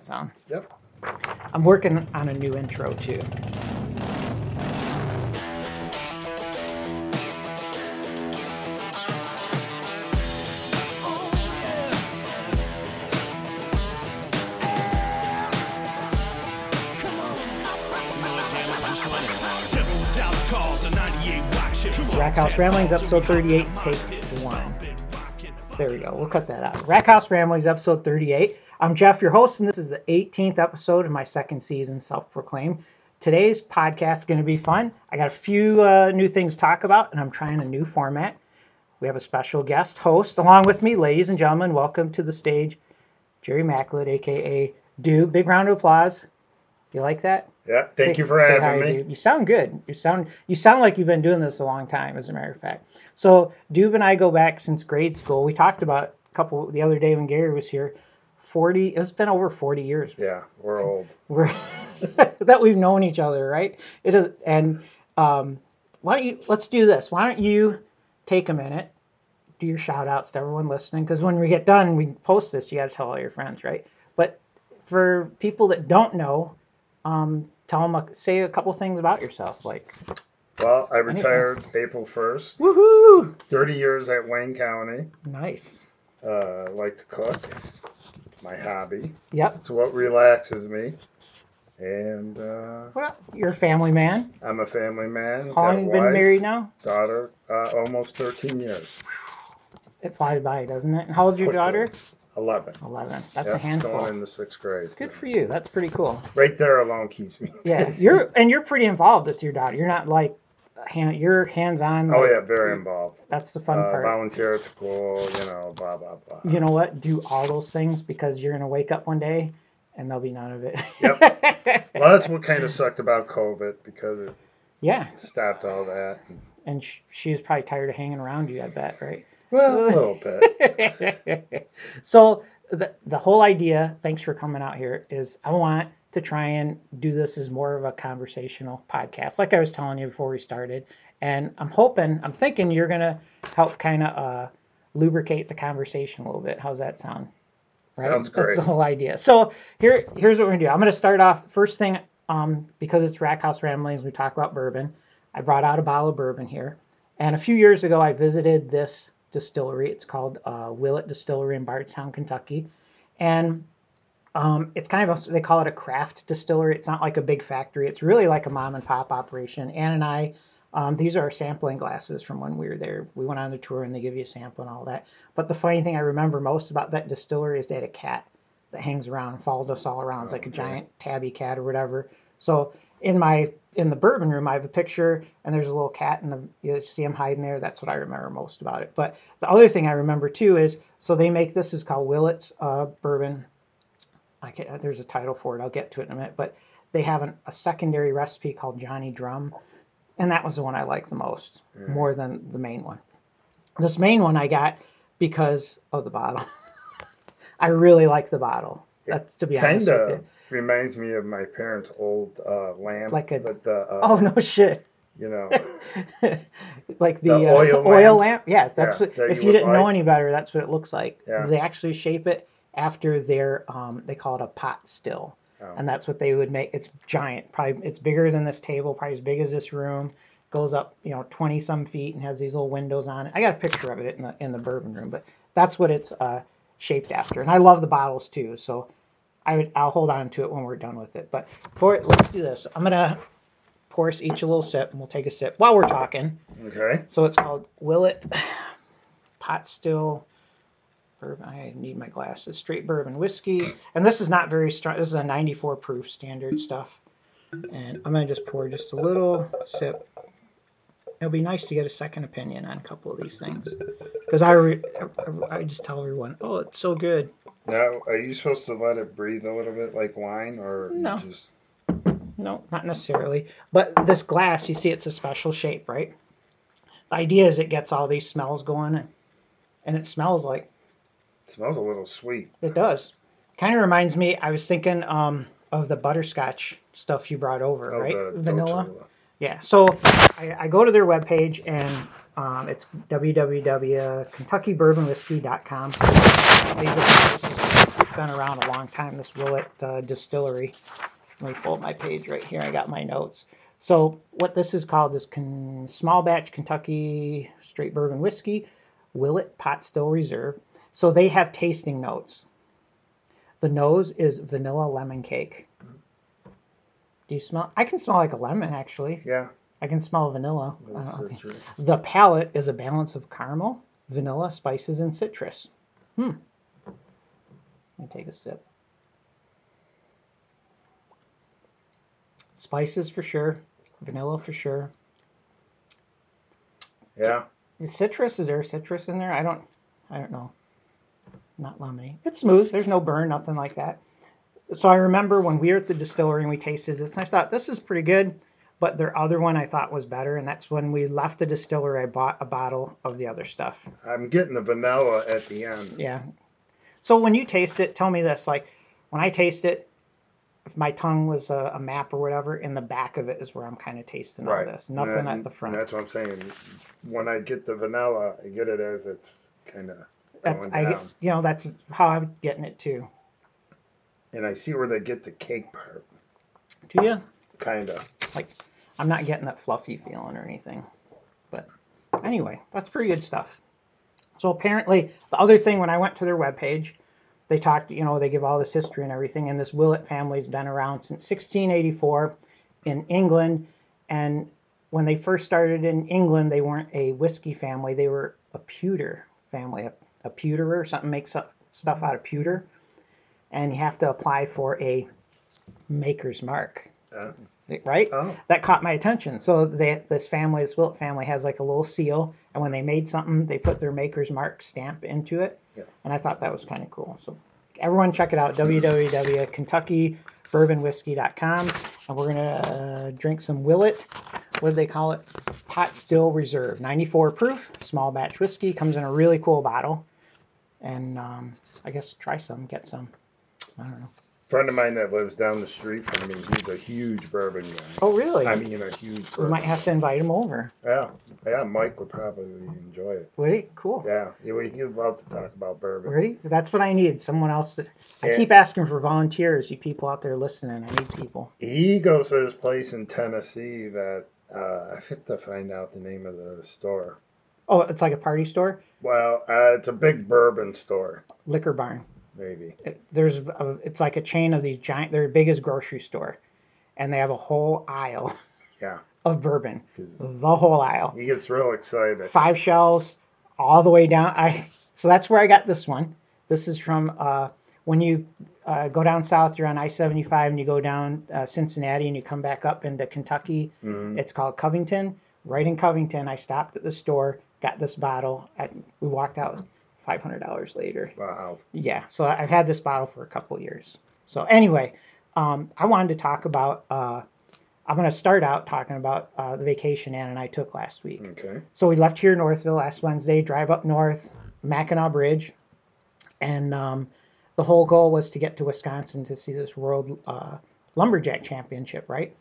that sound? Yep. I'm working on a new intro too. Rack House Ramblings, episode 38, take one. There we go. We'll cut that out. Rack House Ramblings, episode 38. I'm Jeff, your host, and this is the 18th episode of my second season, Self Proclaimed. Today's podcast is going to be fun. I got a few uh, new things to talk about, and I'm trying a new format. We have a special guest host along with me, ladies and gentlemen. Welcome to the stage, Jerry Macklett, aka Dude. Big round of applause. You like that? Yeah. Thank Say- you for having me. Dube. You sound good. You sound you sound like you've been doing this a long time, as a matter of fact. So Dube and I go back since grade school. We talked about a couple the other day when Gary was here. Forty. It's been over forty years. Yeah, we're old. We're that we've known each other, right? It is. And um, why don't you? Let's do this. Why don't you take a minute, do your shout outs to everyone listening? Because when we get done, we post this. You got to tell all your friends, right? But for people that don't know, um, tell them a, say a couple things about yourself, like Well, I retired April 1st. woohoo, 30 years at Wayne County. nice. Uh, like to cook. My hobby. Yep. It's what relaxes me. And uh, Well, you're a family man. I'm a family man. How long you been married now? Daughter, uh, almost 13 years. It flies by, doesn't it? And how old's your Quickly. daughter? 11. Eleven. That's Yep, a handful. Going into sixth grade. Good for you. That's pretty cool. Right there alone keeps me. Yes. you're and you're pretty involved with your daughter. You're not like hand, you're hands on. Oh yeah, very involved. That's the fun Uh, part. volunteer at school, you know, blah blah blah. You know what? Do all those things because you're gonna wake up one day and there'll be none of it. Yep. Well, that's what kind of sucked about COVID because it yeah, stopped all that. and sh- she's probably tired of hanging around you. I bet, right? Well, a little bit. so the the whole idea, thanks for coming out here, is I want to try and do this as more of a conversational podcast, like I was telling you before we started. And I'm hoping, I'm thinking you're gonna help kind of uh, lubricate the conversation a little bit. How's that sound? Sounds great. That's the whole idea. So here, here's what we're gonna do. I'm gonna start off first thing, um, because it's Rack House Ramblings. We talk about bourbon. I brought out a bottle of bourbon here, and a few years ago I visited this distillery. It's called uh, Willett Distillery in Bardstown, Kentucky, and um, it's kind of a, they call it a craft distillery. It's not like a big factory. It's really like a mom and pop operation. Ann and I, um, these are our sampling glasses from when we were there. We went on the tour and they give you a sample and all that. But the funny thing I remember most about that distillery is they had a cat that hangs around follows us all around. It's like a giant tabby cat or whatever. So in my in the bourbon room, I have a picture and there's a little cat and the you see him hiding there. That's what I remember most about it. But the other thing I remember too is so they make this is called Willett's uh, bourbon. I can, there's a title for it. I'll get to it in a minute. But they have an, a secondary recipe called Johnny Drum, and that was the one I liked the most, Mm. more than the main one. This main one I got because of the bottle. I really like the bottle. That's to be honest Kind of reminds me of my parents' old uh, lamp. Like a- but the, uh, Oh no shit. you know, like the, The uh, oil oil lamp. Yeah, that's Yeah, what. that If you you, didn't know any better, that's what it looks like. Yeah. They actually shape it after their. Um, they call it a pot still, Oh. and that's what they would make. It's giant. Probably it's bigger than this table. Probably as big as this room. Goes up, you know, twenty some feet and has these little windows on it. I got a picture of it in the in the bourbon room, but that's what it's uh, shaped after. And I love the bottles too. So I would, I'll hold on to it when we're done with it. But for it, let's do this. I'm gonna pour us each a little sip, and we'll take a sip while we're talking. okay. So it's called Willett Pot Still Bourbon. I need my glasses. Straight bourbon whiskey, and this is not very strong. This is a 94 proof standard stuff. And I'm gonna just pour just a little sip. It'll be nice to get a second opinion on a couple of these things, because I, re- I I just tell everyone, oh, it's so good. Now, are you supposed to let it breathe a little bit like wine, or No. just No, not necessarily. But this glass, you see, it's a special shape, right? The idea is it gets all these smells going, and it smells like smells a little sweet? It does. Kind of reminds me. I was thinking um, of the butterscotch stuff you brought over, Oh, right? the Vanilla. Yeah. So I, I go to their webpage and um, it's www.kentuckybourbonwhiskey.com. They just- this It's been around a long time, this Willett uh, Distillery. Let me pull up my page right here. I got my notes. So what this is called is con- small batch Kentucky straight bourbon whiskey, Willett Pot Still Reserve. So they have tasting notes. The nose is vanilla lemon cake. Do you smell? I can smell like a lemon actually. Yeah. I can smell vanilla. I Little don't know. citrus. The palate is a balance of caramel, vanilla, spices, and citrus. Hmm. Let me take a sip. Spices for sure, vanilla for sure. Yeah. The citrus is there citrus in there? I don't, I don't know. Not lemony. It's smooth. There's no burn, nothing like that. So I remember when we were at the distillery and we tasted this, and I thought this is pretty good. But their other one I thought was better, and that's when we left the distillery. I bought a bottle of the other stuff. I'm getting the vanilla at the end. Yeah. So when you taste it, tell me this: like when I taste it, if my tongue was a, a map or whatever, in the back of it is where I'm kind of tasting Right. all this. Nothing at the front. That's what I'm saying. When I get the vanilla, I get it as it's kind of That's I down. you know that's how I'm getting it too. And I see where they get the cake part. Do you? Kind of. Like, I'm not getting that fluffy feeling or anything. But anyway, that's pretty good stuff. So apparently, the other thing when I went to their webpage, they talked, you know, they give all this history and everything, and this Willett family's been around since 1684 in England. And when they first started in England, they weren't a whiskey family, they were a pewter family. A, a pewterer, something makes up stuff out of pewter. And you have to apply for a maker's mark, Uh, right? oh, that caught my attention. So they, this family, this Wilt family, has like a little seal, and when they made something, they put their maker's mark stamp into it. Yeah. And I thought that was kind of cool. So everyone check it out, www.kentuckybourbonwhiskey.com, and we're gonna uh, drink some Willett. What do they call it? Pot Still Reserve, 94 proof, small batch whiskey. Comes in a really cool bottle, and um, I guess try some, get some. I don't know. friend of mine that lives down the street from me, he's a huge bourbon guy. Oh really? I mean, a huge we might have to invite him over. Yeah, yeah. Mike would probably enjoy it. Would he? Cool. Yeah, he would- he'd love to talk about bourbon. Ready? That's what I need. Someone else. To, I Yeah. keep asking for volunteers. You people out there listening, I need people. He goes to this place in Tennessee that uh, I have to find out the name of the store. Oh, it's like a party store, Well, uh, it's a big bourbon store, liquor barn. maybe. It, there's, a, it's like a chain of these giant. They're big as grocery store, and they have a whole aisle. Yeah. Of bourbon, the whole aisle. he gets real excited. Five shelves, all the way down. I so that's where I got this one. This is from uh, when you uh, go down south. You're on I-75, and you go down uh, Cincinnati, and you come back up into Kentucky. Mhm. It's called Covington. Right in Covington, I stopped at the store, got this bottle. I, we walked out five hundred dollars later. Wow. Yeah, so I've had this bottle for a couple years. So anyway, um, I wanted to talk about. Uh, I'm going to start out talking about uh, the vacation Ann and I took last week. Okay. So we left here in Northville last Wednesday, drive up north, Mackinac Bridge, and um, the whole goal was to get to Wisconsin to see this World uh, Lumberjack Championship, right?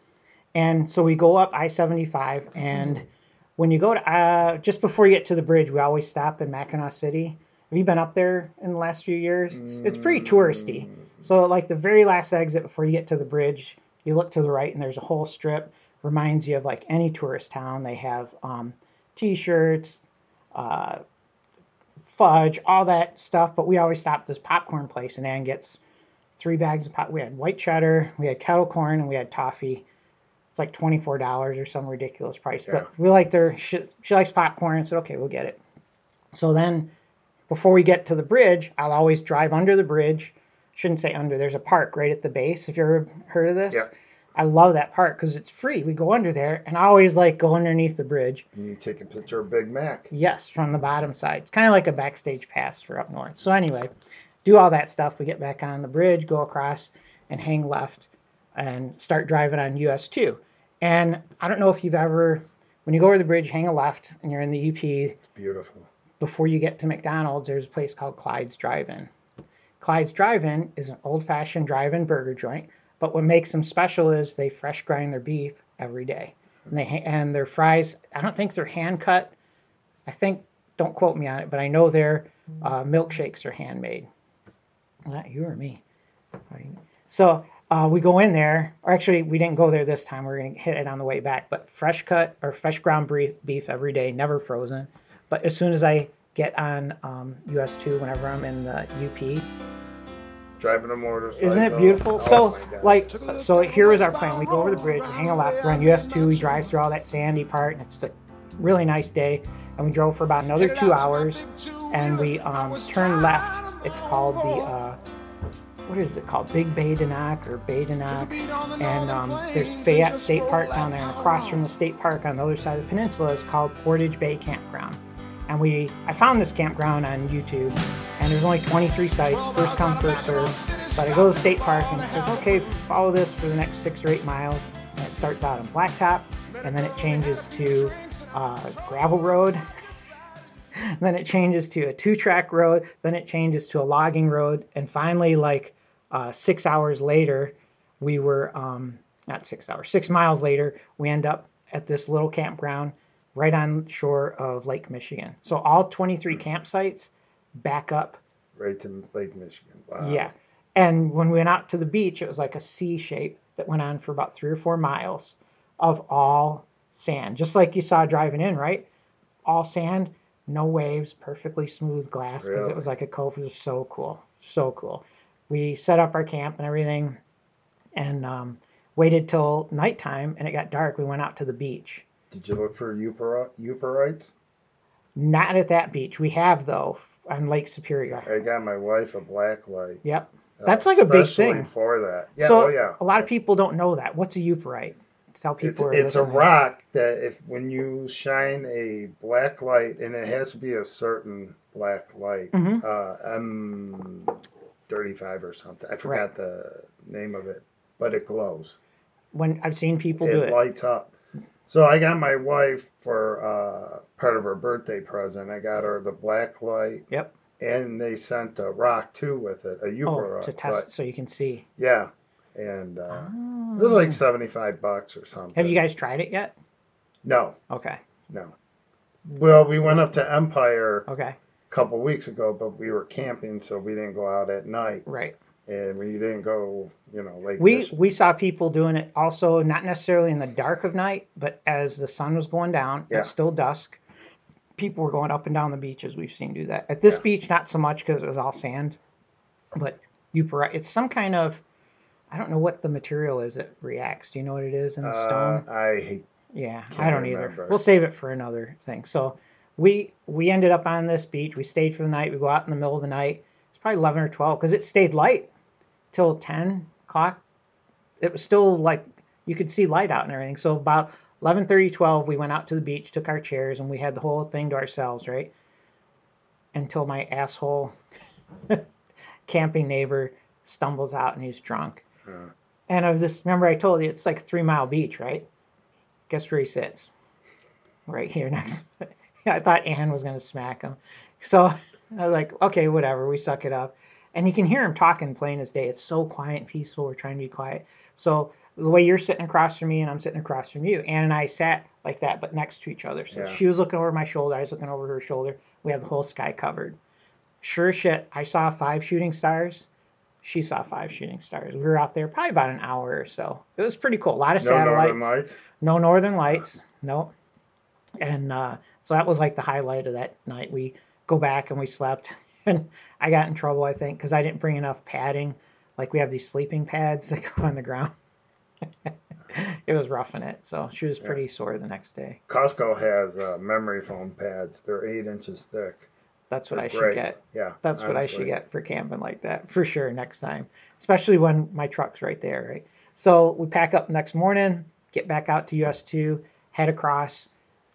And so we go up I-75, and when you go to uh, just before you get to the bridge, we always stop in Mackinac City. Have you been up there in the last few years? It's, it's pretty touristy. So like the very last exit before you get to the bridge, you look to the right and there's a whole strip. Reminds you of like any tourist town. They have um, t-shirts, uh, fudge, all that stuff. But we always stop at this popcorn place and Ann gets three bags of pop. We had white cheddar, we had kettle corn, and we had toffee. It's like twenty four dollars or some ridiculous price. Yeah. But we like their. She, she likes popcorn. Said okay, we'll get it. So then, before we get to the bridge, I'll always drive under the bridge. Shouldn't say under. There's a park right at the base. If you ever heard of this, Yeah. I love that park because it's free. We go under there, and I always like go underneath the bridge. And you take a picture of Big Mac. Yes, from the bottom side. It's kind of like a backstage pass for up north. So anyway, do all that stuff. We get back on the bridge, go across, and hang left, and start driving on US two. And I don't know if you've ever, when you go over the bridge, hang a left, and you're in the UP. Beautiful. Before you get to McDonald's, there's a place called Clyde's Drive-In. Clyde's Drive-In is an old-fashioned drive-in burger joint, but what makes them special is they fresh grind their beef every day, and they and their fries. I don't think they're hand cut. I think don't quote me on it, but I know their uh, milkshakes are handmade. Not you or me. Right. So uh, we go in there, or actually, we didn't go there this time. We're going to hit it on the way back. But fresh cut or fresh ground beef, beef every day, never frozen. But as soon as I get on um, US 2, whenever I'm in the UP, Driving a motorcycle. isn't it beautiful? Oh so, like, so here was our plan. We go over the bridge, we hang a left, we're on US 2, we drive through all that sandy part, and it's a really nice day. And we drove for about another two hours, and we um, turned left. It's called the, uh, what is it called? Big Bay de Noc or Bay de Noc. And um, there's Fayette State Park down there, and across from the state park on the other side of the peninsula is called Portage Bay Campground. And we, I found this campground on YouTube, and there's only 23 sites, first come, first serve. But I go to the state park, and it says, okay, follow this for the next six or eight miles. And it starts out on blacktop, and then it changes to uh, gravel road, then it changes to a two track road then it changes to a logging road and finally like uh, six hours later we were um, not six hours six miles later we end up at this little campground right on shore of lake michigan. So all 23 campsites back up. Right to Lake Michigan. Wow. yeah. And when we went out to the beach it was like a c shape that went on for about three or four miles of all sand. Just like you saw driving in right? All sand no waves perfectly smooth glass because Really? it was like a cove. It was so cool so cool we set up our camp and everything and um, waited till nighttime and it got dark. We went out to the beach. Did you look for Yooperlites? Not at that beach. We have, though, on Lake Superior. I got my wife a black light. Yep. Uh, That's uh, like a big thing. for that. Yeah, so oh, yeah. a lot of people don't know that. What's a Yooperlite? It's people it's, it's a rock that if when you shine a black light and it has to be a certain black light. Mm-hmm. Uh, um, 35 or something. I forgot the name of it, but it glows. When I've seen people do it. It lights up. So I got my wife for uh, part of her birthday present. I got her the black light. Yep. And they sent a rock too with it, a Uber oh, to test but, so you can see. Yeah, and uh, oh. it was like oh. seventy-five bucks or something. Have you guys tried it yet? No. Okay. No. Well, we went up to Empire. Okay a couple weeks ago, but we were camping, so we didn't go out at night, right and we didn't go, you know, like we we saw people doing it also not necessarily in the dark of night but as the sun was going down Yeah. it's still dusk people were going up and down the beach as we've seen do that at this Yeah. beach not so much because it was all sand but Yooperlite it's some kind of i don't know what the material is that reacts do you know what it is in the stone Uh, I hate. Yeah, I don't either. We'll save it for another thing. So we we ended up on this beach. We stayed for the night. We go out in the middle of the night. It's probably eleven or twelve because it stayed light till ten o'clock. It was still like you could see light out and everything. So about 11:30, 12, we went out to the beach, took our chairs, and we had the whole thing to ourselves, right? Until my asshole camping neighbor stumbles out and he's drunk. And I was just remember I told you it's like a three mile beach, right? Guess where he sits? Right here next. I thought Anne was gonna smack him. So I was like, okay, whatever, we suck it up. And you can hear him talking plain as day. It's so quiet and peaceful. We're trying to be quiet. So the way you're sitting across from me and I'm sitting across from you, Anne and I sat like that, but next to each other. So Yeah. she was looking over my shoulder, I was looking over her shoulder. We have the whole sky covered. Sure shit, I saw five shooting stars she saw five shooting stars. We were out there probably about an hour or so. It was pretty cool. A lot of no satellites. Northern Lights. No northern lights. Nope. And uh, so that was like the highlight of that night. We go back and we slept, and I got in trouble I think because I didn't bring enough padding. Like we have these sleeping pads that go on the ground. it was roughing it, so she was pretty sore the next day. Costco has uh, memory foam pads. They're eight inches thick. That's what They're I should great. get. Yeah, That's what I should get for camping like that for sure next time, especially when my truck's right there, right? So we pack up next morning, get back out to US two, head across,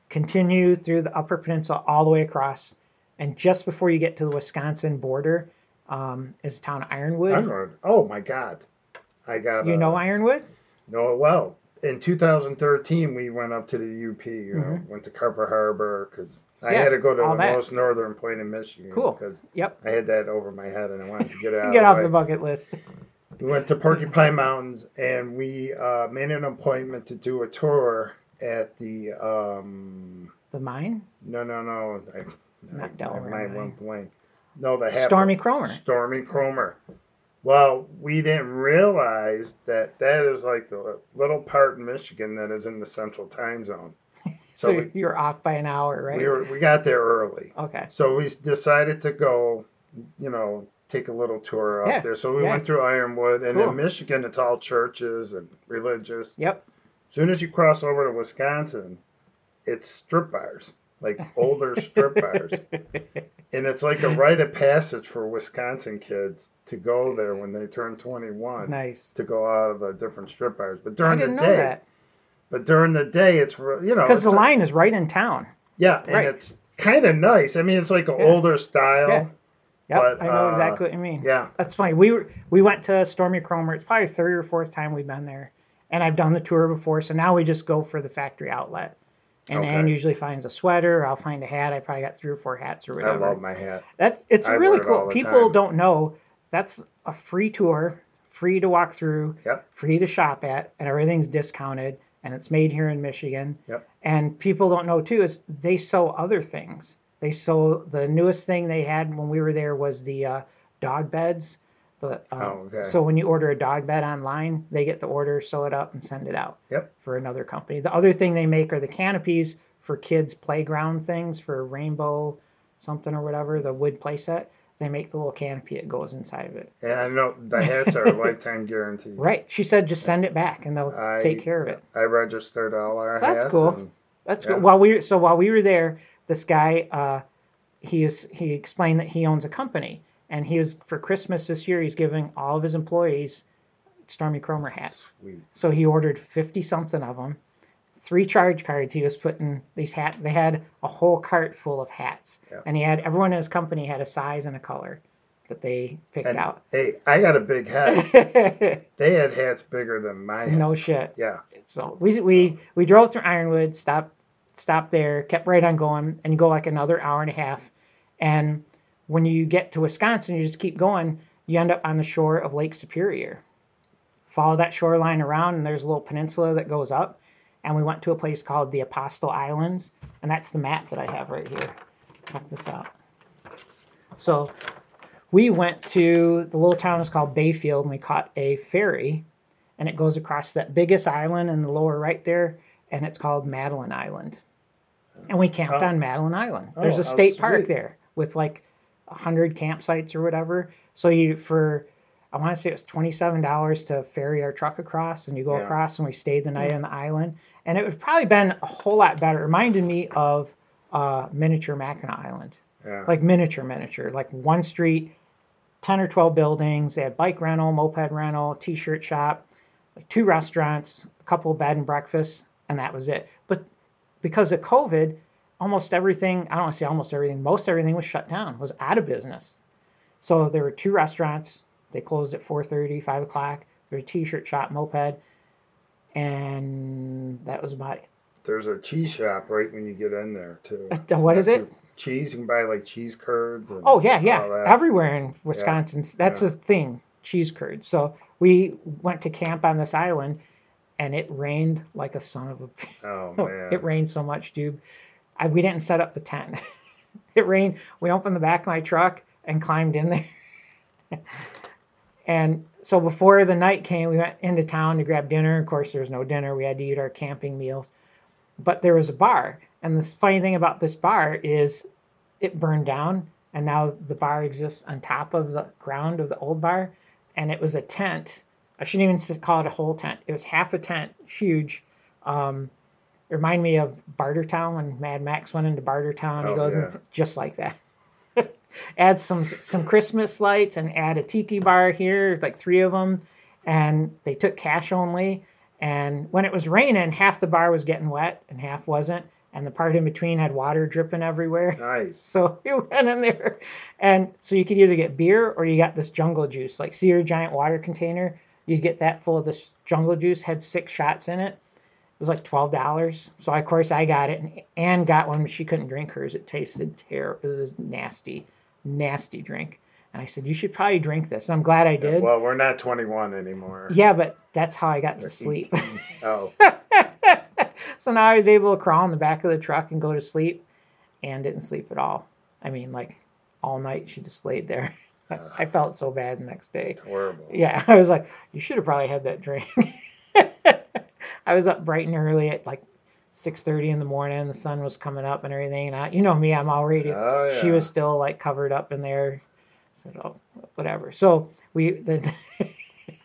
continue through the Upper Peninsula all the way across, and just before you get to the Wisconsin border, um, is town of Ironwood. Ironwood. Oh my God, I got. You uh, know Ironwood? know it well. In 2013, we went up to the UP. You know, Mhm. went to Copper Harbor because I Yeah, had to go to the that. most northern point in Michigan. Cool. Because Yep. I had that over my head and I wanted to get out. Get of off the the bucket list. We went to Porcupine Mountains and we uh, made an appointment to do a tour at the. Um, The mine? no, no, no. I, Not I, Delaware I Mine. went blank. No, the half Stormy Kromer. Stormy Kromer. Well, we didn't realize that that is like the little part in Michigan that is in the central time zone. So, So we- you're off by an hour, right? We were we got there early, okay. so we s- decided to go, you know, take a little tour out Yeah, there. So we yeah. went through Ironwood, and Cool. in Michigan, it's all churches and religious. Yep. As soon as you cross over to Wisconsin, it's strip bars, like older strip bars. And it's like a rite of passage for Wisconsin kids to go there when they turn 21 nice. to go out of the different strip bars. But during the day, that but during the day, it's you know because the a- line is right in town. yeah, and right. it's kind of nice. I mean, it's like an Yeah. older style. Yeah. Yep, But, I know uh, exactly what you mean. Yeah, That's funny. We were we went to Stormy Kromer. It's probably third or fourth time we've been there, and I've done the tour before. So now we just go for the factory outlet, and Okay. Ann usually finds a sweater. I'll find a hat. I probably got three or four hats or whatever. I love my hat. That's it's I really it cool. People time. don't know that's a free tour, free to walk through, Yep. free to shop at, and everything's discounted, and it's made here in Michigan. Yep. And people don't know too is they sew other things. They sew the newest thing they had when we were there was the uh, dog beds. The, uh, Oh, okay. So when you order a dog bed online, they get the order, sew it up, and send it out. Yep. For another company. The other thing they make are the canopies for kids' playground things for rainbow something or whatever, the wood playset. They make the little canopy that goes inside of it. And I know the hats are a lifetime guarantee. Right. She said just send it back and they'll I- take care of it. I registered all our That's hats. cool. and- That's Yeah. good. While we so while we were there, this guy uh, he is he explained that he owns a company and he was for Christmas this year he's giving all of his employees Stormy Kromer hats. Sweet. So he ordered fifty something of them. Three charge cards. He was putting these hat. They had a whole cart full of hats, Yeah. and he had everyone in his company had a size and a color that they picked And out. hey, I got a big hat. they had hats bigger than mine. no shit. Yeah. So we we we drove through Ironwood, stopped stopped there, kept right on going, and go like another hour and a half. And when you get to Wisconsin, you just keep going. You end up on the shore of Lake Superior. Follow that shoreline around, and there's a little peninsula that goes up. And we went to a place called the Apostle Islands, and that's the map that I have right here. Check this out. So we went to the little town is called Bayfield, and we caught a ferry and it goes across that biggest island in the lower right there, and it's called Madeline Island. And we camped Oh. on Madeline Island. Oh, there's Oh, a state park there with like a hundred campsites or whatever. So you for I want to say it was twenty seven dollars to ferry our truck across, and you go Yeah. across, and we stayed the night on the island, and it would probably been a whole lot better. It reminded me of uh, miniature Mackinac Island Yeah. like miniature miniature like one street 10 or 12 buildings they had bike rental moped rental t-shirt shop like two restaurants a couple of bed and breakfasts and that was it but because of covid almost everything i don't want to say almost everything most everything was shut down was out of business so there were two restaurants they closed at 4.30 5 o'clock there's a t-shirt shop moped and that was about it There's a cheese shop right when you get in there too. Uh, what is it Cheese. You can buy like cheese curds. And Oh yeah, yeah. Everywhere in Wisconsin, that's yeah. a thing. Cheese curds. So we went to camp on this island, and it rained like a son of a. Oh, man. it rained so much, dude. I, we didn't set up the tent. it rained. We opened the back of my truck and climbed in there. and so before the night came, we went into town to grab dinner. Of course, there was no dinner. We had to eat our camping meals. But there was a bar. And the funny thing about this bar is it burned down. And now the bar exists on top of the ground of the old bar. And it was a tent. I shouldn't even call it a whole tent. It was half a tent, huge. Um, it reminded me of Bartertown when Mad Max went into Bartertown. He Oh, goes yeah. just like that. add some some Christmas lights and add a tiki bar here, like three of them, and they took cash only. And when it was raining, half the bar was getting wet and half wasn't, and the part in between had water dripping everywhere. Nice. So we went in there, and so you could either get beer or you got this jungle juice, like see your giant water container. You get that full of this jungle juice, had six shots in it. It was like twelve dollars. So of course I got it, and Anne got one, but she couldn't drink hers. It tasted terrible. It was a nasty, nasty drink. And I said, you should probably drink this. And I'm glad I did. Well, we're not 21 anymore. yeah, but that's how I got to sleep. Oh. so now I was able to crawl in the back of the truck and go to sleep, and didn't sleep at all. I mean, like all night. She just laid there. I felt so bad the next day. Horrible. Yeah, I was like, you should have probably had that drink. I was up bright and early at like 6:30 in the morning. The sun was coming up and everything. And I, you know me, I'm already. Oh, yeah. She was still like covered up in there. Said, oh, whatever. So we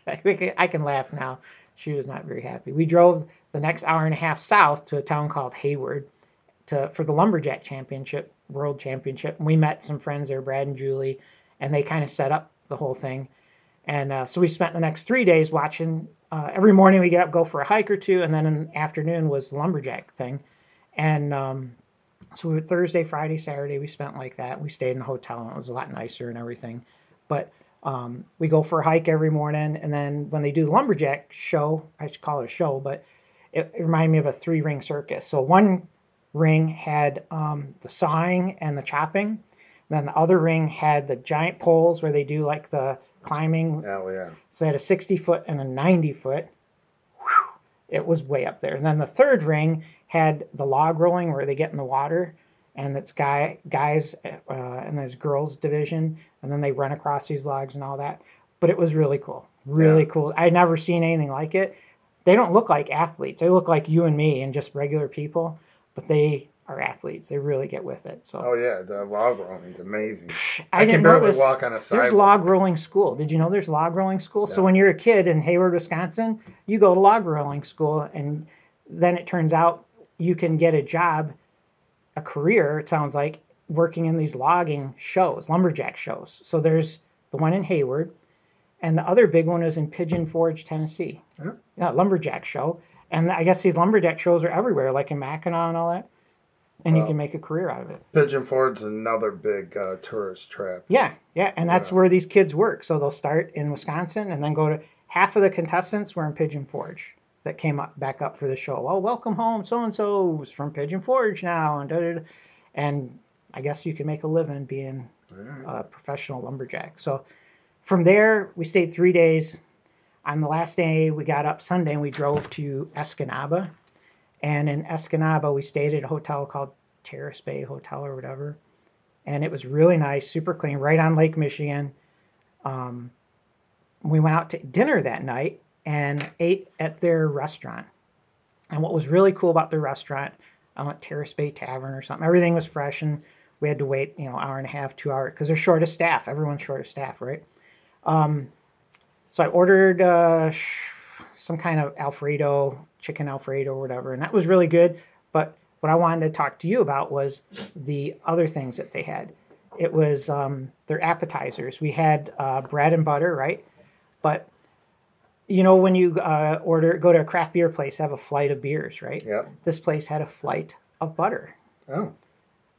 can- I can laugh now. She was not very happy. We drove the next hour and a half south to a town called Hayward to for the lumberjack championship, world championship. And we met some friends there, Brad and Julie, and they kind of set up the whole thing. And uh, so we spent the next three days watching. Uh, every morning we get up, go for a hike or two, and then in the afternoon was the lumberjack thing. And um, so we Thursday, Friday, Saturday, we spent like that. We stayed in a hotel, and it was a lot nicer and everything. But um, we go for a hike every morning, and then when they do the lumberjack show, I should call it a show, but it, it reminded me of a three ring circus. So one ring had um, the sawing and the chopping. and Then the other ring had the giant poles where they do like the climbing. Oh yeah. So they had a 60 foot and a 90 foot. Whew, it was way up there. And then the third ring had the log rolling where they get in the water, and it's guy guys uh, and there's girls division, and then they run across these logs and all that. But it was really cool, really Yeah. cool. I'd never seen anything like it. They don't look like athletes. They look like you and me and just regular people, but they are athletes. They really get with it. So Oh yeah. The log rolling is amazing. I, I, didn't can know barely walk on a There's log rolling school. Did you know there's log rolling school? So when you're a kid in Hayward, Wisconsin, you go to log rolling school, and then it turns out you can get a job, a career. It sounds like working in these logging shows, lumberjack shows. So there's the one in Hayward, and the other big one is in Pigeon Forge, Tennessee. Yeah. Yeah, lumberjack show. And I guess these lumberjack shows are everywhere, like in Mackinac and all that. And you can make a career out of it. Pigeon Forge's another big uh, tourist trap. Yeah, yeah, and that's Yeah. where these kids work. So they'll start in Wisconsin and then go to half of the contestants were in Pigeon Forge that came up back up for the show. Oh, welcome home, so and so's from Pigeon Forge now, and da, da, da. and I guess you can make a living being a professional lumberjack. So from there, we stayed three days. On the last day, we got up Sunday and we drove to Escanaba. And in Escanaba, we stayed at a hotel called Terrace Bay Hotel or whatever. And it was really nice, super clean, right on Lake Michigan. Um, we went out to dinner that night and ate at their restaurant. And what was really cool about their restaurant, I went Terrace Bay Tavern or something. Everything was fresh and we had to wait, you know, hour and a half, two hours, because they're short of staff. Everyone's short of staff, right? Um, so I ordered uh, some kind of Alfredo, chicken Alfredo or whatever, and that was really good. But what I wanted to talk to you about was the other things that they had. It was um, their appetizers. We had uh, bread and butter, right? But you know when you uh, order, go to a craft beer place, have a flight of beers, right? Yep. This place had a flight of butter Oh.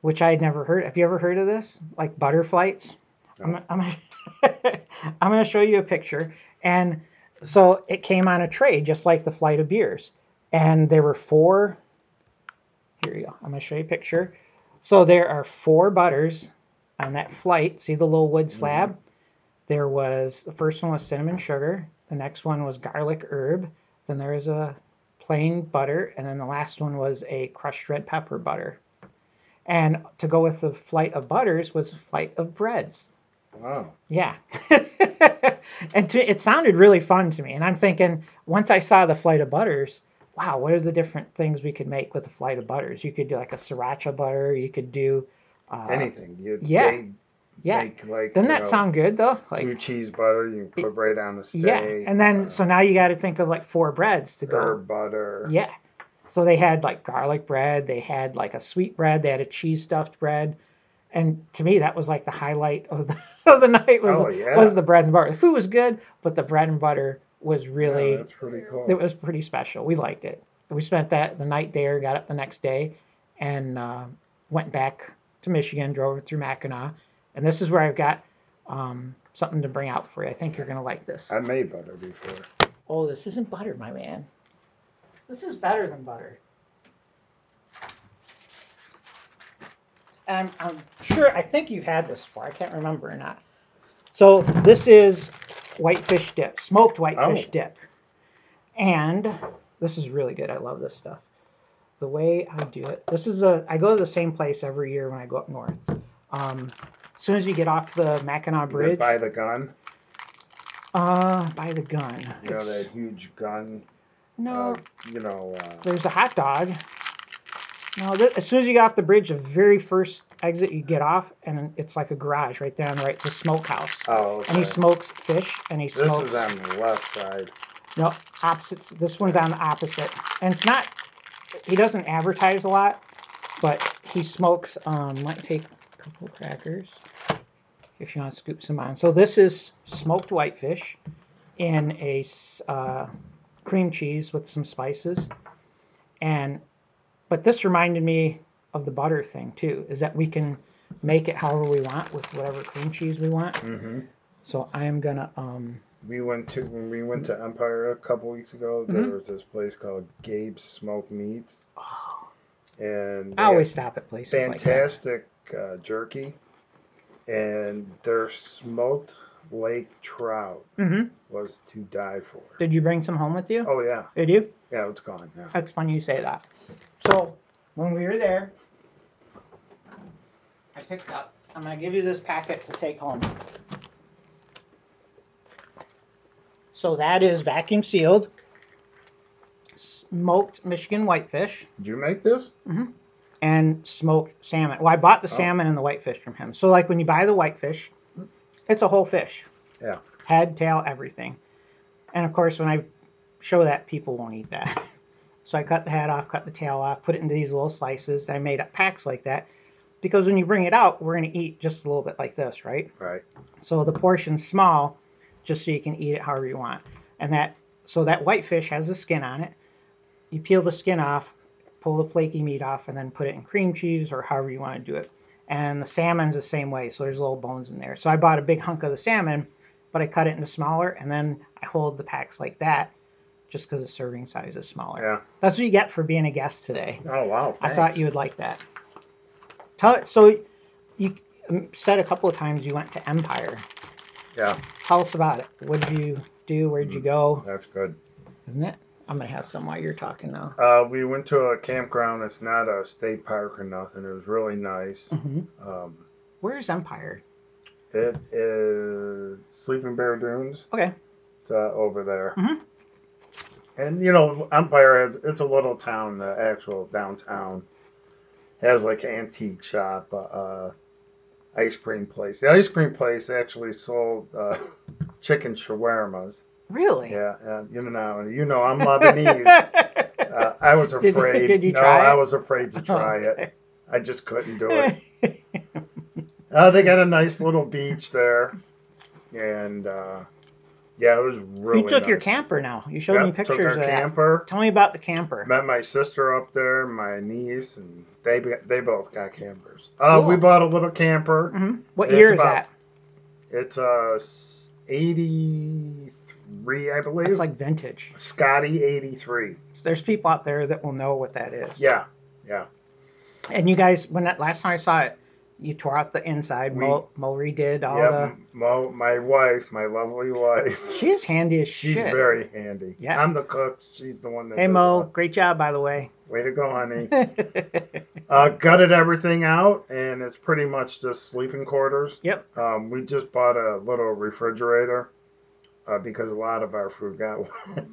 which I had never heard. Have you ever heard of this? Like butter flights? I'm, I'm, I'm going to show you a picture. And so it came on a tray, just like the flight of beers. And there were four. Here you go. I'm going to show you a picture. So there are four butters on that flight. See the little wood mm-hmm. slab? There was the first one was cinnamon sugar. The next one was garlic herb. Then there was a plain butter. And then the last one was a crushed red pepper butter. And to go with the flight of butters was a flight of breads. Wow. Yeah. and to, it sounded really fun to me. And I'm thinking, once I saw the flight of butters, wow, what are the different things we could make with a flight of butters? You could do like a sriracha butter. You could do. Uh, Anything. You yeah. they Yeah. Make like. Doesn't that know, sound good though? Like, blue cheese butter you can put right on the steak. yeah. And then, so now you got to think of like four breads to go. herb butter. Yeah. So they had like garlic bread, they had like a sweet bread, they had a cheese stuffed bread. And to me that was like the highlight of the of the night was Oh, yeah. was the bread and butter. The food was good, but the bread and butter was Yeah, really that's pretty cool. it was pretty special. We liked it. We spent that the night there, got up the next day, and uh, went back to Michigan, drove through Mackinac, and this is where I've got um, something to bring out for you. I think you're gonna like this. I made butter before. Oh, this isn't butter, my man. This is better than butter. I'm, I'm sure, I think you've had this before. I can't remember or not. So this is whitefish dip, smoked whitefish Oh. dip. And this is really good. I love this stuff. The way I do it, this is a, I go to the same place every year when I go up north. Um, as soon as you get off the Mackinac Bridge, By the gun. uh, by the gun. You know It's- that huge gun. no, Uh, you know. Uh, there's a hot dog. No, th- as soon as you get off the bridge, the very first exit you get off, and it's like a garage right there on the right. It's a smokehouse, oh. and he smokes fish, and he smokes. This is on the left side. No, opposites. This one's on the opposite, and it's not. He doesn't advertise a lot, but he smokes. Um, might take a couple crackers if you want to scoop some on. So this is smoked whitefish in a uh, cream cheese with some spices, and but this reminded me of the butter thing too. Is that we can make it however we want with whatever cream cheese we want. hmm So I am gonna um. We went to when we went to Empire a couple weeks ago. There Mhm. was this place called Gabe's Smoked Meats, Oh, and I always stop at places like that. fantastic uh, jerky, and their smoked lake trout hmm was to die for. Did you bring some home with you? Oh yeah, Did you? yeah, it's gone now. That's funny you say that. So when we were there, I picked up. I'm gonna give you this packet to take home. So that is vacuum sealed, smoked Michigan whitefish, Did you make this? Mm-hmm. and smoked salmon. Well, I bought the Oh. salmon and the whitefish from him. So like when you buy the whitefish, it's a whole fish. Yeah. Head, tail, everything. And of course, when I show that, people won't eat that. So I cut the head off, cut the tail off, put it into these little slices. I made up packs like that because when you bring it out, we're going to eat just a little bit like this, right? Right. So the portion's small, just so you can eat it however you want. And that so that whitefish has the skin on it. You peel the skin off, pull the flaky meat off, and then put it in cream cheese or however you want to do it. And the salmon's the same way, so there's little bones in there. So I bought a big hunk of the salmon, but I cut it into smaller, and then I hold the packs like that, just because the serving size is smaller. Yeah. That's what you get for being a guest today. Oh wow. I thought you would like that. Tell so you um, said a couple of times you went to Empire. Yeah, Tell us about it. What did you do? Where'd you go? that's good. Isn't it? I'm gonna have some while you're talking now. Uh, we went to a campground. It's not a state park or nothing. It was really nice. hmm Um, Where's Empire? it is Sleeping Bear Dunes. Okay. It's uh, over there. Mhm. And you know, Empire has it's a little town. The actual downtown has like an antique shop, uh, uh, ice cream place. The ice cream place actually sold uh, chicken shawarmas. Really? Yeah, uh, you know, you know, I'm Lebanese. Uh, I was Did you- afraid. did you no, try I it? was afraid to try it. I just couldn't do it. Uh, they got a nice little beach there, and uh, yeah, it was really. you took your camper now. You showed me Yep, pictures took our of that. camper. Tell me about the camper. Met my sister up there, my niece, and they they both got campers. Uh, we bought a little camper. hmm What It's year is about- that? It's a eighty three, I believe. It's like vintage. Scotty eighty three. So there's people out there that will know what that is. Yeah, yeah. And you guys, when that last time I saw it, you tore out the inside. We- Mo, Mo redid all yeah. Mo, my wife, my lovely wife. She is handy as She's shit. very handy. Yeah. I'm the cook. She's the one that. hey Mo, all- great job by the way. Way to go, honey. uh, gutted everything out, and it's pretty much just sleeping quarters. Yep. Um, we just bought a little refrigerator uh, because a lot of our food got wet.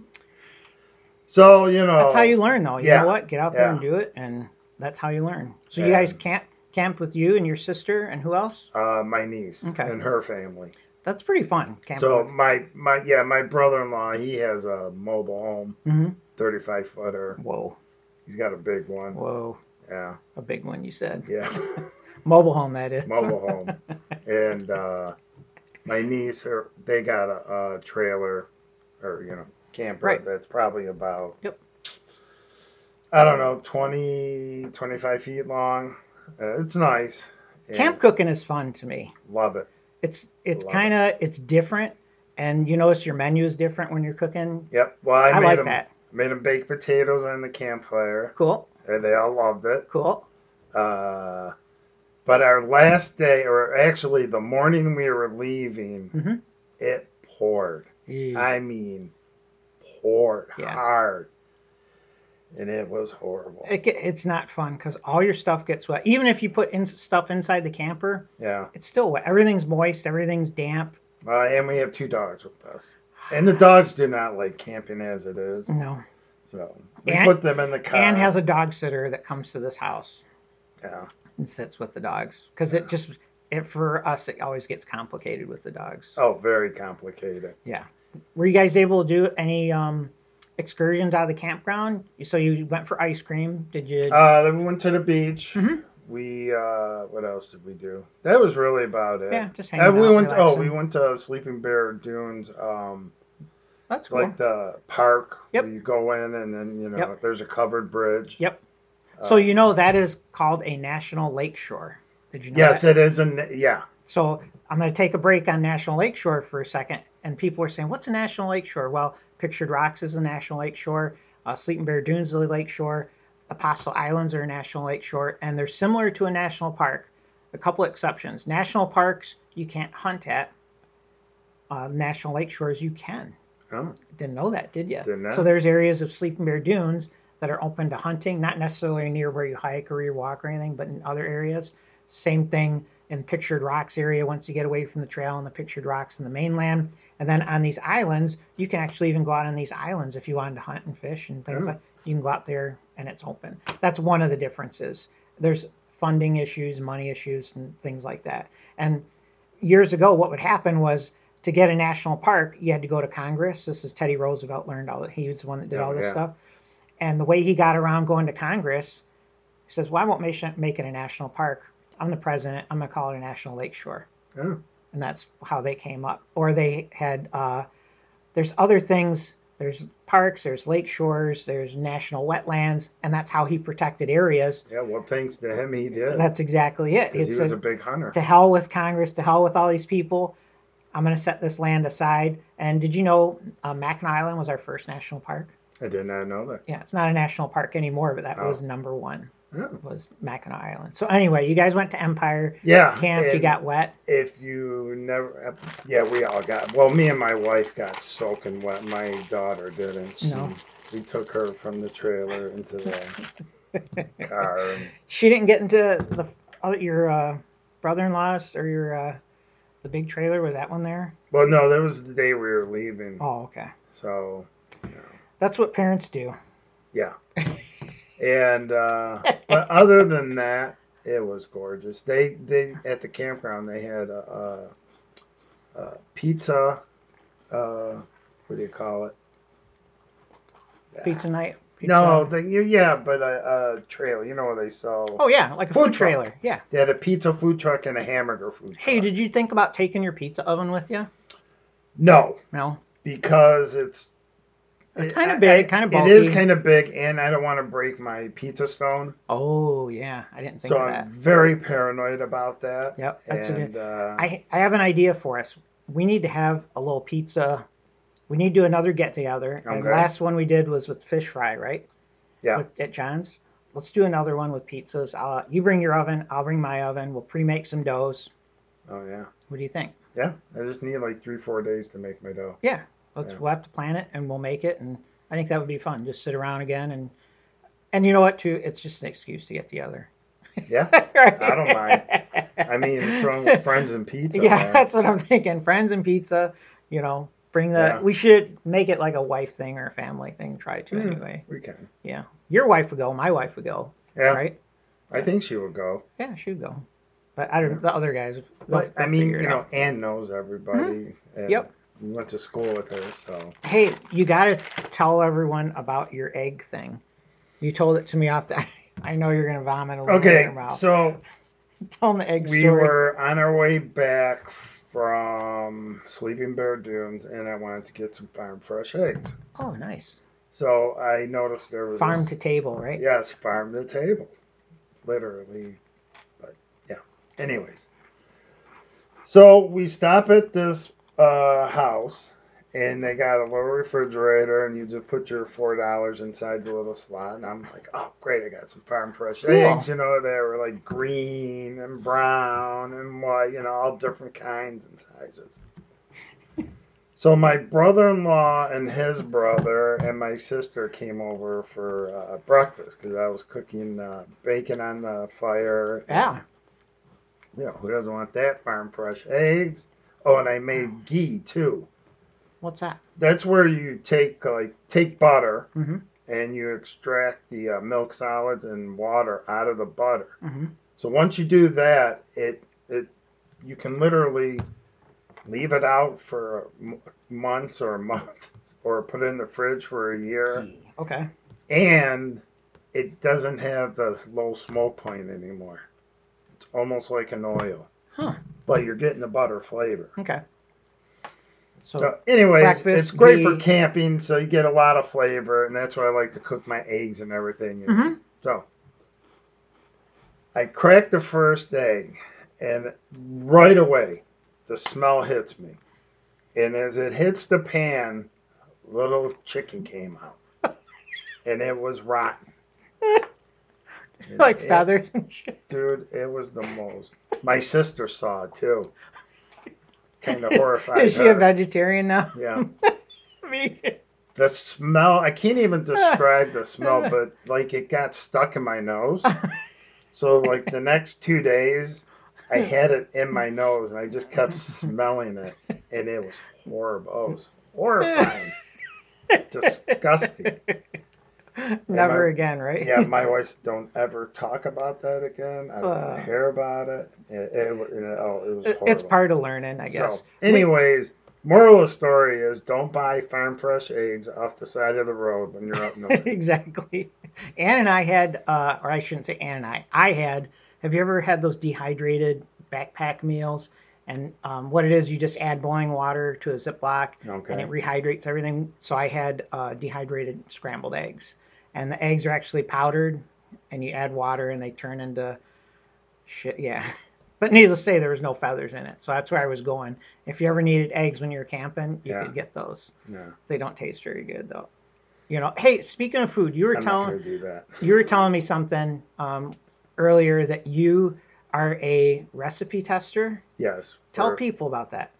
so you know. That's how you learn, though. You yeah, know what? Get out there yeah. and do it, and that's how you learn. So you Yeah. guys camp camped with you and your sister and who else? Uh, my niece Okay. and her family. That's pretty fun. Camping So with. my my yeah my brother-in-law he has a mobile home, hmm 35 footer. Whoa, He's got a big one. whoa, Yeah, a big one. You said yeah. mobile home. That is mobile home. And uh, my niece, her, they got a, a trailer, or you know, camper Right. that's probably about, Yep. I don't know, 20, 25 feet long. Uh, it's nice. And Camp cooking is fun to me. Love it. It's it's Love it. kind of it's different, and you notice your menu is different when you're cooking. Yep. Well, I, I, made like them, that. Made them baked potatoes on the campfire, Cool, and they all loved it. cool. Uh, but our last day, or actually the morning we were leaving, Mhm. it poured. I mean, poured Yeah. hard. and it was horrible. It, it's not fun because all your stuff gets wet. Even if you put in stuff inside the camper, Yeah, it's still wet. Everything's moist. Everything's damp. uh, and we have two dogs with us, and the dogs do not like camping as it is. No. So we And- put them in the car. And has a dog sitter that comes to this house yeah. And sits with the dogs because it just it for us it always gets complicated with the dogs. Oh, very complicated. Yeah. Were you guys able to do any um, excursions out of the campground? So you went for ice cream? Did you? Uh, then we went to the beach. Mhm. We uh, what else did we do? That was really about it. yeah, just hanging we out. went. oh, we went to Sleeping Bear Dunes. Um, That's cool. like the park Yep. where you go in, and then you know Yep. there's a covered bridge. Yep. So you know that is called a national lakeshore. Did you know Yes, that? it is. And yeah. So I'm going to take a break on National Lakeshore for a second. And people are saying, what's a National Lakeshore? Well, Pictured Rocks is a National Lakeshore. Uh, Sleeping Bear Dunes is a lakeshore. Apostle Islands are a National Lakeshore. And they're similar to a national park. A couple exceptions. National parks you can't hunt at. Uh, national lakeshores you can. Oh, Didn't know that, did you? Didn't know. So there's areas of Sleeping Bear Dunes that are open to hunting, not necessarily near where you hike or you walk or anything, but in other areas. Same thing in Pictured Rocks area once you get away from the trail and the Pictured Rocks and the mainland. And then on these islands, you can actually even go out on these islands if you wanted to hunt and fish and things like you can go out there and it's open. That's one of the differences. There's funding issues, money issues, and things like that. And years ago, what would happen was to get a national park, you had to go to Congress. This is Teddy Roosevelt learned all that. He was the one that did Oh, all this yeah. stuff. And the way he got around going to Congress, he says, "Well, won't make, make it a national park. I'm the president. I'm going to call it a national lakeshore." Oh. And that's how they came up. Or they had, uh, there's other things. There's parks. There's lake shores. There's national wetlands, and that's how he protected areas. yeah. Well, thanks to him, he did. That's exactly it. It's he was a- a big hunter. to hell with Congress, to hell with all these people. I'm going to set this land aside. And did you know uh, Mackinac Island was our first national park? I did not know that. Yeah, it's not a national park anymore, but that Oh. was number one. Oh. Was Mackinac Island. So anyway, you guys went to Empire, Yeah. camped, you got wet. If you never, yeah, we all got. Well, me and my wife got soaking wet. My daughter didn't. She, No. We took her from the trailer into the car. She didn't get into the other, your uh, brother-in-law's or your uh, the big trailer. Was that one there? well, no, that was the day we were leaving. Oh, okay. So, That's what parents do. yeah. and uh, but other than that, it was gorgeous. They they at the campground they had a, a, a pizza. Uh, what do you call it? Pizza night. Pizza. No, the, yeah, but a, a trail. You know where they sell. Oh yeah, like a Food food, truck. trailer. Yeah. They had a pizza food truck and a hamburger food truck. Hey, did you think about taking your pizza oven with you? no, No. because It's kind of big, kind of bulky. It is kind of big, and I don't want to break my pizza stone, Oh yeah, I didn't think so of I'm very paranoid about that. Yep, that's a and good. uh, I I have an idea for us. We need to have a little pizza. We need to do another get together. And the last one we did was with fish fry, right? Yeah. With, at John's. Let's do another one with pizzas. I'll, you bring your oven. I'll bring my oven. We'll pre-make some doughs. oh yeah, What do you think? yeah. I just need like three, four days to make my dough. Yeah. Let's. Yeah. We'll have to plan it and we'll make it. And I think that would be fun. Just sit around again and. And you know what? Too, it's just an excuse to get together. Yeah, right? I don't mind. I mean, with friends and pizza. yeah, man. that's what I'm thinking. Friends and pizza, you know, bring the. Yeah. We should make it like a wife thing or a family thing. Try to Hmm. anyway. we can. Yeah, your wife would go. My wife would go. Yeah, Right? I think she will go. Yeah, she'd go. But I don't. Know. The other guys. But I mean, you know. Ann knows everybody. Mm-hmm. Yep. We went to school with her, so Hey, you got to tell everyone about your egg thing. You told it to me off the. I know you're gonna vomit a little bit in okay. your mouth. So Tell them the egg we story. were on our way back from Sleeping Bear Dunes, and I wanted to get some farm fresh eggs. Oh, nice. So I noticed there was Farm this- to table, right? Yes, farm to table, literally. But yeah. Anyways, so we stop at this uh, house, and they got a little refrigerator, and you just put your four dollars inside the little slot. And I'm like, oh great, I got some farm fresh Cool. eggs. You know, they were like green and brown and white, you know, all different kinds and sizes. So my brother-in-law and his brother and my sister came over for uh, breakfast because I was cooking uh, bacon on the fire. Yeah. Yeah, who doesn't want that? Farm fresh eggs. Oh, and I made ghee too. What's that? That's where you take like take butter Mhm. and you extract the uh, milk solids and water out of the butter. hmm So once you do that, it it you can literally leave it out for m- months or a month, or put it in the fridge for a year, Okay. and it doesn't have the low smoke point anymore. It's almost like an oil, Huh. But you're getting the butter flavor. Okay. So, So, anyways, it's great for camping, so you get a lot of flavor, and that's why I like to cook my eggs and everything. in. Mhm. So, I cracked the first egg, and right away, the smell hits me. And as it hits the pan, little chicken came out, and it was rotten. like It- feathers and shit. dude, it was the most. My sister saw it too. Kind of horrified. Is she her. a vegetarian now? Yeah. Me. The smell, I can't even describe the smell, but like it got stuck in my nose. So, like the next two days, I had it in my nose and I just kept smelling it. And it was horrible. It was horrifying. Disgusting. Never my- again, right? Yeah, my wife, don't ever talk about that again. I don't Uh. hear about it. It, it, it- oh, it was horrible. it's part of learning, I guess. So, anyways, moral of the story is don't buy farm fresh eggs off the side of the road when you're up north. exactly. Ann and I had, uh, or I shouldn't say Ann and I, I had, have you ever had those dehydrated backpack meals? And um, what it is, you just add boiling water to a Ziploc and it rehydrates everything. So I had uh, dehydrated scrambled eggs. And the eggs are actually powdered and you add water and they turn into shit. Yeah. But needless to say, there was no feathers in it. So that's where I was going. If you ever needed eggs when you were camping, you Yeah. could get those. Yeah, They don't taste very good though. You know, hey, speaking of food, you were I'm telling going do that. you were telling me something um, earlier that you are a recipe tester. Yes. Tell people about that.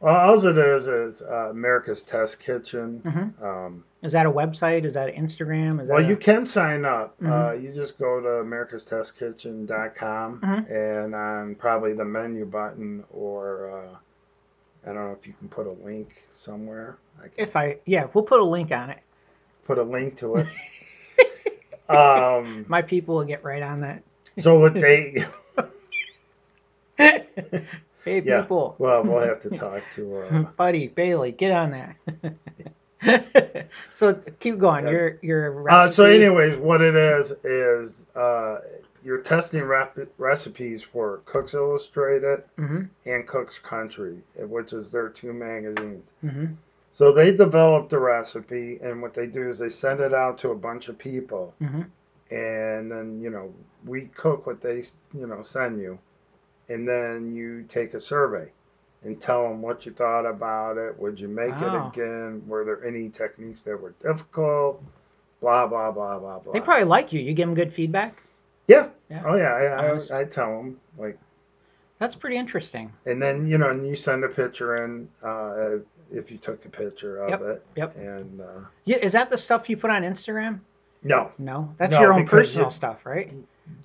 Well, all it is is uh, America's Test Kitchen. Mhm. Um, Is that a website? Is that Instagram? Is that well, a- you can sign up. Uh, Mhm. you just go to americastestkitchen.com Mhm. and on probably the menu button, or uh, I don't know if you can put a link somewhere. I can if I yeah, we'll put a link on it. put a link to it. um, My people will get right on that. so what they, hey Yeah. people, well, we'll have to talk to. Uh, buddy Bailey, get on that. so keep going. Yeah. You're you're a Uh, so, anyways, what it is is uh, you're testing rep- recipes for Cook's Illustrated Mhm, and Cook's Country, which is their two magazines. mhm, So they developed the recipe, and what they do is they send it out to a bunch of people, mhm. and then you know we cook what they you know send you, and then you take a survey. And tell them what you thought about it. Would you make Wow. it again? Were there any techniques that were difficult? Blah blah blah blah blah. They probably like you. You give them good feedback. Yeah. Yeah. Oh yeah. I, I, I tell them like, That's pretty interesting. and then you know, and you send a picture in uh, if you took a picture of Yep, it. yep. And uh, Yeah, is that the stuff you put on Instagram? no, No, that's No, your own personal you- stuff, right?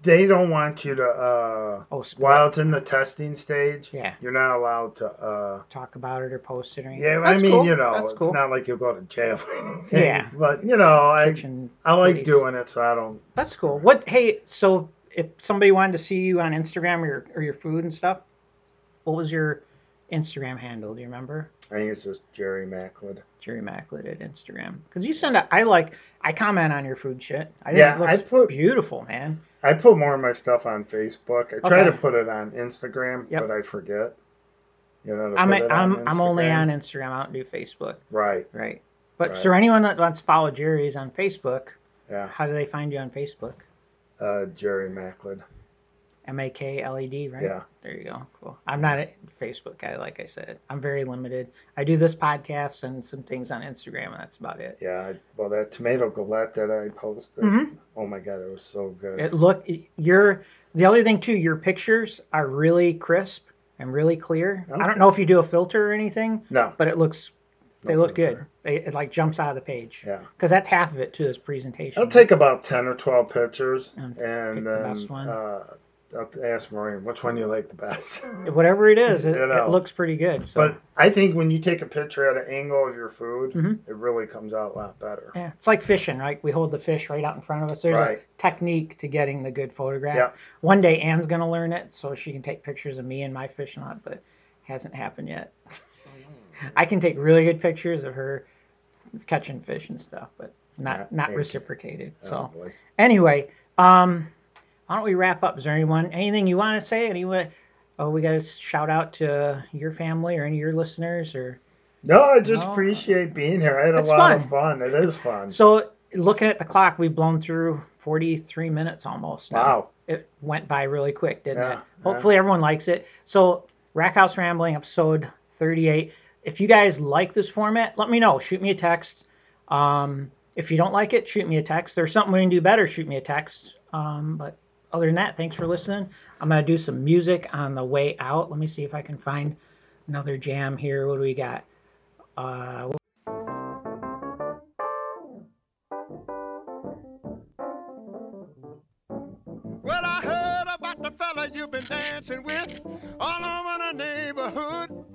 They don't want you to. Uh, Oh, split. while it's in the testing stage, yeah, you're not allowed to. Uh, talk about it or post it or anything. yeah, I mean, cool. you know, that's it's not like you'll go to jail. or anything, Yeah. But you know, I Kitchen I like police. doing it, so I don't. That's cool. What? Hey, so if somebody wanted to see you on Instagram or your, or your food and stuff, what was your Instagram handle? Do you remember? I think it's just Jerry Macklin. Jerry Macklin at Instagram. Because you send a, I like, I comment on your food shit. I think Yeah, it looks I put- beautiful, man. I put more of my stuff on Facebook. I try Okay. to put it on Instagram, Yep. but I forget. You know, I'm it I'm I'm only on Instagram. I don't do Facebook. Right. Right. But Right. so anyone that wants to follow Jerry's on Facebook, Yeah. how do they find you on Facebook? Uh, Jerry Macklin. M A K L E D, right? Yeah. There you go. Cool. I'm not a Facebook guy, like I said. I'm very limited. I do this podcast and some things on Instagram, and that's about it. Yeah. Well, that tomato galette that I posted. Mhm. Oh my God, it was so good. It look your the other thing too. Your pictures are really crisp and really clear. I don't know if you do a filter or anything, no. but it looks They No look good. They, it like jumps out of the page. Yeah. Because that's half of it too. this presentation. I'll take about ten or twelve pictures, And and pick the then best one. uh, I'll ask Maureen which one you like the best. Whatever it is, it, You know. it looks pretty good. So but I think when you take a picture at an angle of your food, Mhm. it really comes out a lot better. yeah, it's like fishing, right? We hold the fish right out in front of us. There's Right. a technique to getting the good photograph. Yeah. One day Ann's gonna learn it so she can take pictures of me and my fishing lot, but it hasn't happened yet. I can take really good pictures of her catching fish and stuff, but not Yeah, not thank you. reciprocated. So Oh, anyway, um, why don't we wrap up? Is there anyone anything you want to say? Anyone? Oh, we got to shout out to your family or any of your listeners or No, I just No. appreciate being here. I had a It's lot fun. of fun. It is fun. so. Looking at the clock, we've blown through 43 minutes almost. Wow. It went by really quick, didn't Yeah, it? Hopefully, everyone likes it. So, Rackhouse Rambling, episode 38. If you guys like this format, let me know. Shoot me a text. Um, if you don't like it, shoot me a text. There's something we can do better, shoot me a text. Um, but other than that, thanks for listening. I'm going to do some music on the way out. Let me see if I can find another jam here. What do we got? Uh, Well, I heard about the fella you've been dancing with all over the neighborhood.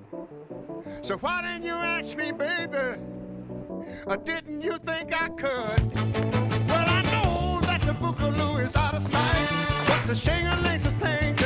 So why didn't you ask me, baby? Or didn't you think I could? is out of sight. But the Shingle Lace is playing